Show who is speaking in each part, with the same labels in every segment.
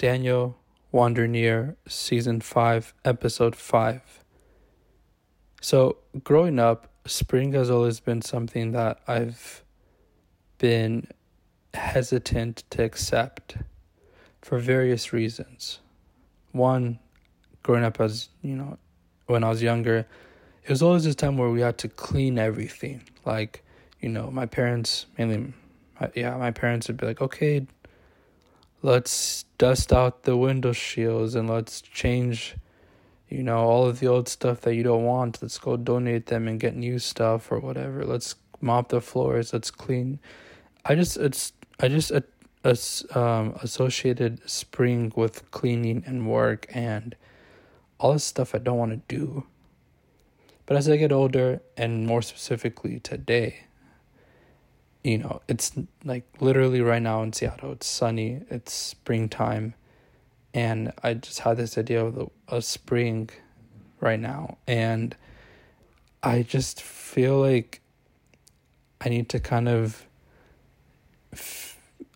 Speaker 1: Daniel Wandering Ear, Season 5, Episode 5. So, growing up, spring has always been something that I've been hesitant to accept for various reasons. One, growing up as, you know, when I was younger, it was always this time where we had to clean everything. Like, you know, my parents, mainly, yeah, my parents would be like, okay, let's dust out the window shields and let's change, you know, all of the old stuff that you don't want. Let's go donate them and get new stuff or whatever. Let's mop the floors. Let's clean. I just, it's, I just, uh, um, associated spring with cleaning and work and all this stuff I don't want to do. But as I get older, and more specifically today, you know, it's like literally right now in Seattle, it's sunny, it's springtime, and I just had this idea of the of spring right now, and I just feel like I need to kind of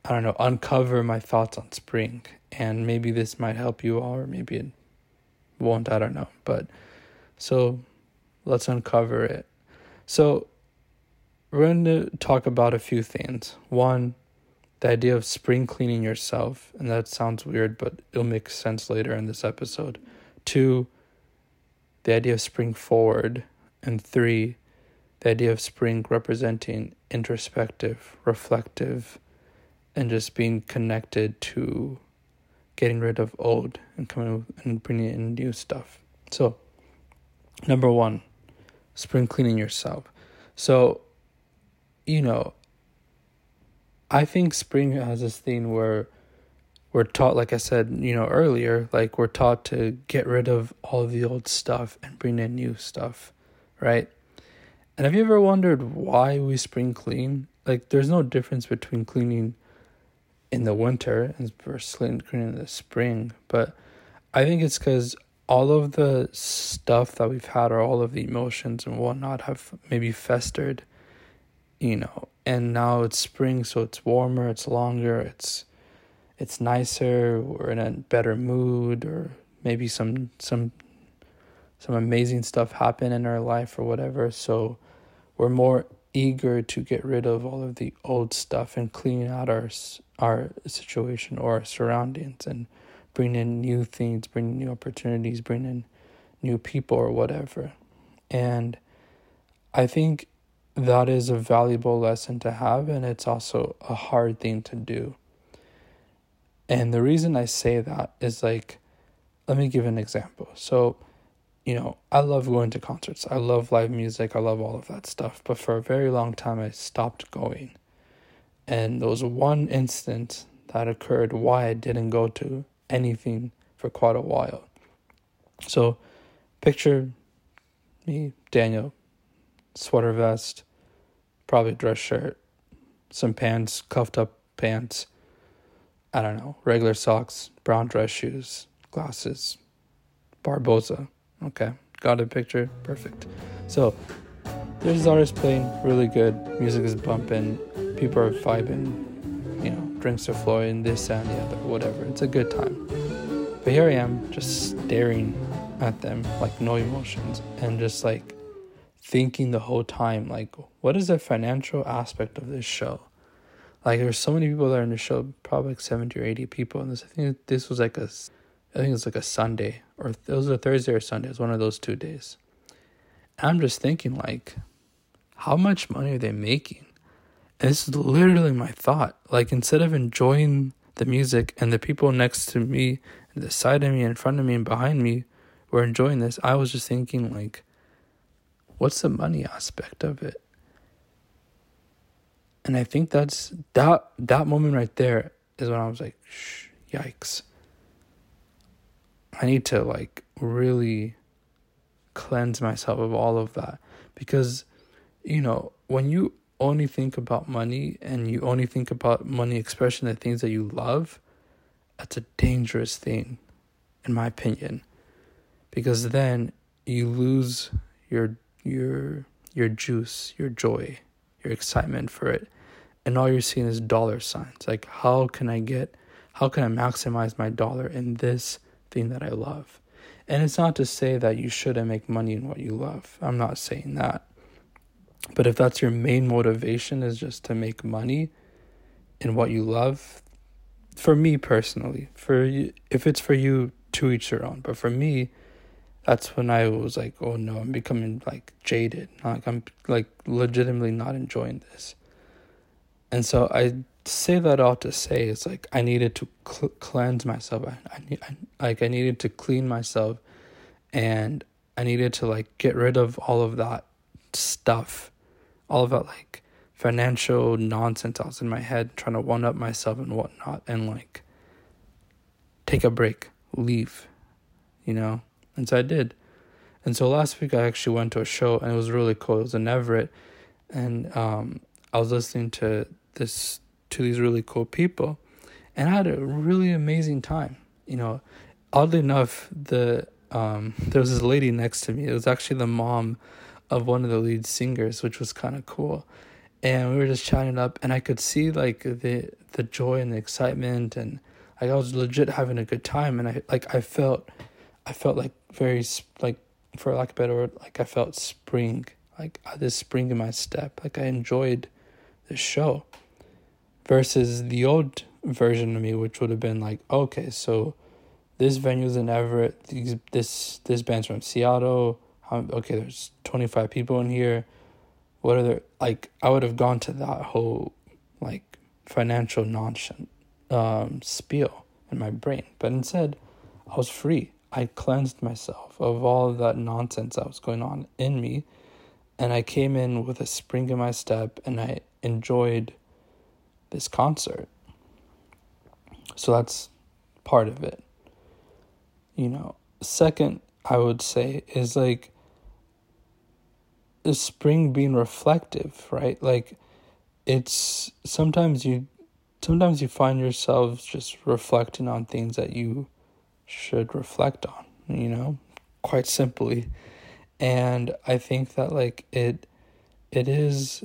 Speaker 1: I don't know, uncover my thoughts on spring. And maybe this might help you all, or maybe it won't, I don't know. But so let's uncover it. So we're going to talk about a few things. One, the idea of spring cleaning yourself, and that sounds weird, but it'll make sense later in this episode. Two, the idea of spring forward. And three, the idea of spring representing introspective, reflective, and just being connected to getting rid of old and coming and bringing in new stuff. So, number one, spring cleaning yourself. So, you know, I think spring has this thing where we're taught, like I said, you know, earlier, like we're taught to get rid of all of the old stuff and bring in new stuff, right? And have you ever wondered why we spring clean? Like, there's no difference between cleaning in the winter and versus cleaning in the spring, but I think it's because all of the stuff that we've had or all of the emotions and whatnot have maybe festered, you know, and now it's spring, so it's warmer, it's longer, it's it's nicer, we're in a better mood, or maybe some some some amazing stuff happen in our life or whatever. So we're more eager to get rid of all of the old stuff and clean out our our situation or our surroundings and bring in new things, bring in new opportunities, bring in new people or whatever. And I think that is a valuable lesson to have, and it's also a hard thing to do. And the reason I say that is like, let me give an example. So, you know, I love going to concerts. I love live music. I love all of that stuff. But for a very long time, I stopped going. And there was one instance that occurred why I didn't go to anything for quite a while. So, picture me, Daniel, sweater vest, probably a dress shirt, some pants, cuffed up pants, I don't know, regular socks, brown dress shoes, glasses, Barbosa. Okay, got a picture? Perfect. So, there's this artist playing really good, music is bumping, people are vibing, you know, drinks are flowing, this and the other, whatever. It's a good time. But here I am, just staring at them, like no emotions, and just like thinking the whole time, like, what is the financial aspect of this show? Like, there's so many people that are in the show, probably like 70 or 80 people. And this, I think this was like a, I think it was like a Sunday, or it was a Thursday or Sunday. It was one of those two days. And I'm just thinking, like, how much money are they making? And this is literally my thought. Like, instead of enjoying the music and the people next to me, the side of me, in front of me, and behind me were enjoying this, I was just thinking, like, what's the money aspect of it? And I think that's that that moment right there is when I was like, Shh, yikes. I need to like really cleanse myself of all of that because you know, when you only think about money and you only think about money expression the things that you love, that's a dangerous thing, in my opinion. Because then you lose your your your juice, your joy, your excitement for it. And all you're seeing is dollar signs. Like how can I get how can I maximize my dollar in this thing that I love? And it's not to say that you shouldn't make money in what you love. I'm not saying that. But if that's your main motivation is just to make money in what you love, for me personally, for you, if it's for you, to each their own. But for me, that's when I was like, oh no, I'm becoming like jaded. Like I'm like legitimately not enjoying this. And so I say that all to say it's like I needed to cl- cleanse myself. I, I, need, I like I needed to clean myself, and I needed to like get rid of all of that stuff, all of that like financial nonsense I was in my head trying to one up myself and whatnot, and like take a break, leave, you know. And so I did. And so last week I actually went to a show and it was really cool. It was in Everett, and um, I was listening to this to these really cool people, and I had a really amazing time. You know, oddly enough, the um, there was this lady next to me. It was actually the mom of one of the lead singers, which was kind of cool. And we were just chatting up, and I could see like the the joy and the excitement, and like I was legit having a good time, and I like I felt, I felt like very like for lack of a better word, like I felt spring, like this spring in my step, like I enjoyed the show versus the old version of me, which would have been like, okay, so this venue's in Everett. These this this band's from Seattle. okay, there's twenty five people in here. What are there like? I would have gone to that whole like financial nonsense um, spiel in my brain, but instead, I was free. I cleansed myself of all of that nonsense that was going on in me, and I came in with a spring in my step, and I enjoyed this concert. So that's part of it. You know, second, I would say, is like the spring being reflective, right? Like it's sometimes you sometimes you find yourselves just reflecting on things that you should reflect on, you know, quite simply. And I think that like it it is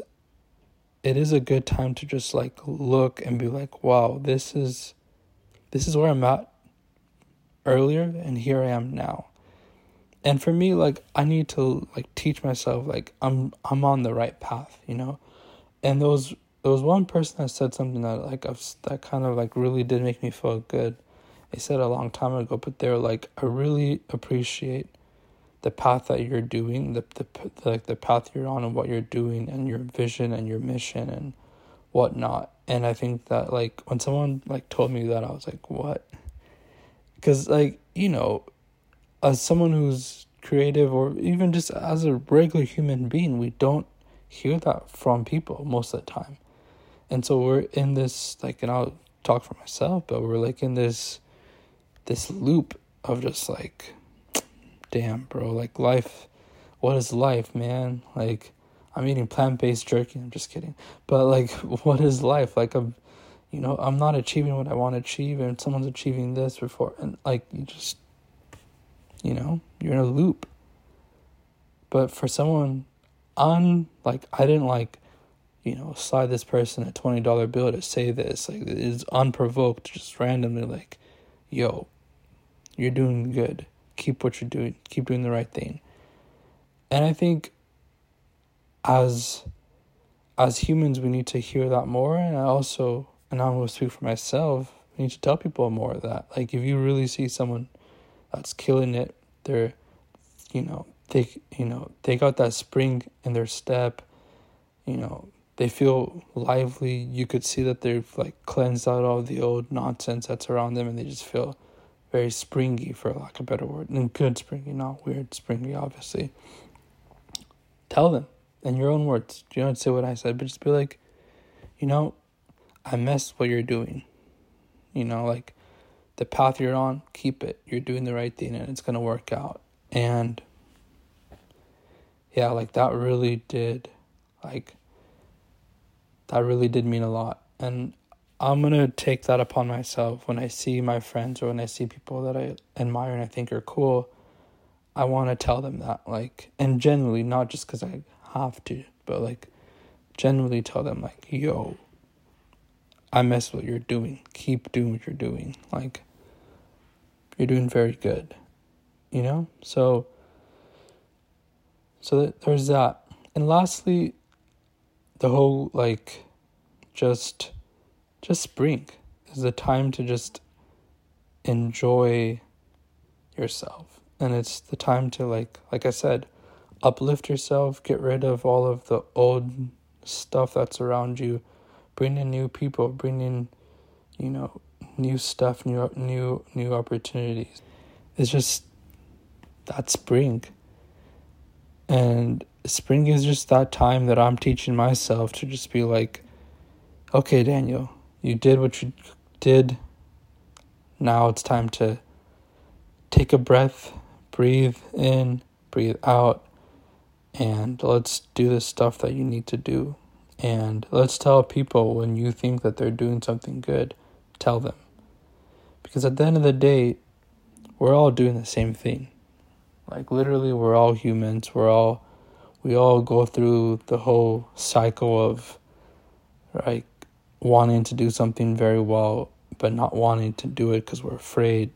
Speaker 1: it is a good time to just like look and be like, wow, this is this is where I'm at earlier and here I am now. And for me like I need to like teach myself like I'm I'm on the right path, you know? And was there was one person that said something that like I've, that kind of like really did make me feel good. They said a long time ago, but they were like, I really appreciate the path that you're doing, the the the, the path you're on, and what you're doing, and your vision and your mission and whatnot. And I think that like when someone like told me that, I was like, what? Because like you know, as someone who's creative or even just as a regular human being, we don't hear that from people most of the time. And so we're in this like and I'll talk for myself, but we're like in this this loop of just like damn, bro, like life, what is life, man? Like, I'm eating plant based jerky. I'm just kidding. But like, what is life? Like, I'm, you know, I'm not achieving what I want to achieve, and someone's achieving this before, and like, you just, you know, you're in a loop. But for someone, un like, I didn't like, you know, slide this person a twenty dollar bill to say this. Like, it's unprovoked, just randomly, like, yo, you're doing good keep what you're doing, keep doing the right thing. And I think as as humans we need to hear that more and I also and I'm gonna speak for myself, we need to tell people more of that. Like if you really see someone that's killing it, they're you know, they you know, they got that spring in their step, you know, they feel lively. You could see that they've like cleansed out all the old nonsense that's around them and they just feel very springy, for lack of a better word, and good springy, not weird springy, obviously. Tell them in your own words. Do you don't say what I said, but just be like, you know, I missed what you're doing. You know, like the path you're on, keep it. You're doing the right thing, and it's gonna work out. And yeah, like that really did, like that really did mean a lot. And I'm gonna take that upon myself when I see my friends or when I see people that I admire and I think are cool. I want to tell them that, like, and generally, not just because I have to, but like, generally tell them, like, yo, I miss what you're doing. Keep doing what you're doing. Like, you're doing very good. You know? So, so there's that. And lastly, the whole, like, just, just spring is the time to just enjoy yourself. And it's the time to, like, like I said, uplift yourself, get rid of all of the old stuff that's around you, bring in new people, bring in, you know, new stuff, new new new opportunities. It's just that spring. And spring is just that time that I'm teaching myself to just be like, okay, Daniel, you did what you did. Now it's time to take a breath, breathe in, breathe out, and let's do the stuff that you need to do. And let's tell people when you think that they're doing something good, tell them. Because at the end of the day, we're all doing the same thing. Like literally we're all humans. We're all we all go through the whole cycle of like wanting to do something very well but not wanting to do it because we're afraid.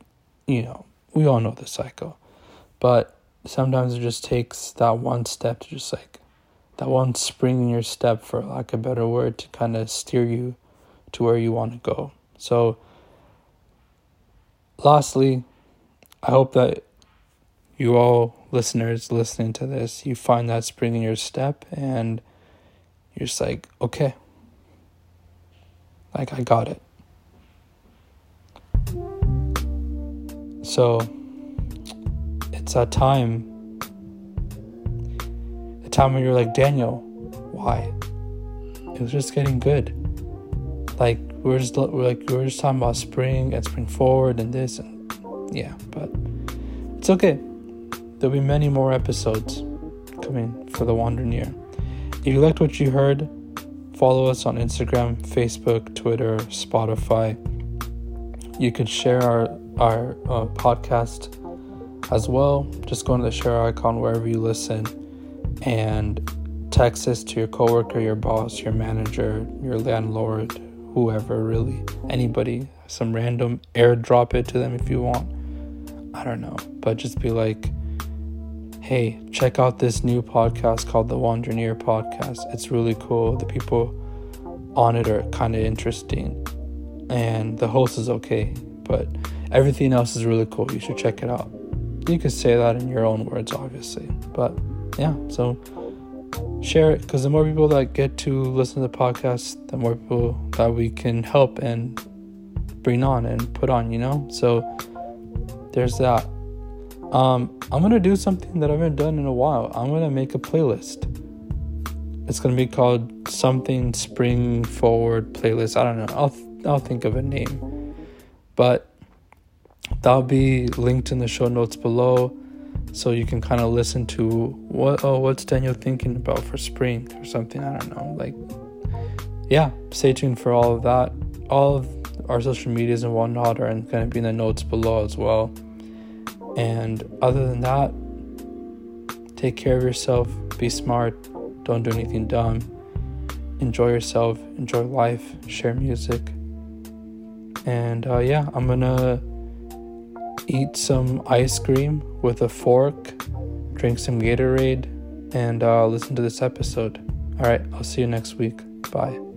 Speaker 1: You know, we all know the cycle. But sometimes it just takes that one step to just like that one spring in your step for lack of a better word to kind of steer you to where you want to go so lastly i hope that you all listeners listening to this you find that spring in your step and you're just like okay. Like i got it. So it's that time the time when you're like daniel why? It was just getting good. Like we're just we're like we're just talking about spring and spring forward and this and yeah but it's okay there'll be many more episodes coming for the Wandering Ear. If you liked what you heard follow us on instagram facebook twitter spotify. You could share our our uh, podcast as well, just go to the share icon wherever you listen and text this to your coworker, your boss, your manager, your landlord, whoever really, anybody, some random airdrop it to them if you want. I don't know, but just be like, hey, check out this new podcast called the Wandering Ear Podcast. It's really cool. The people on it are kind of interesting, and the host is okay, but everything else is really cool. You should check it out you could say that in your own words, obviously. But yeah, so share it because the more people that get to listen to the podcast, the more people that we can help and bring on and put on, you know? So there's that. Um, I'm gonna do something that I haven't done in a while. I'm gonna make a playlist. It's gonna be called something spring forward playlist. I don't know. I'll I'll think of a name. But that'll be linked in the show notes below so you can kind of listen to what oh what's Daniel thinking about for spring or something I don't know like yeah stay tuned for all of that all of our social medias and whatnot are to be in the notes below as well and other than that take care of yourself be smart don't do anything dumb enjoy yourself enjoy life share music and uh, yeah i'm gonna eat some ice cream with a fork, drink some Gatorade, and uh, listen to this episode. All right, I'll see you next week. Bye.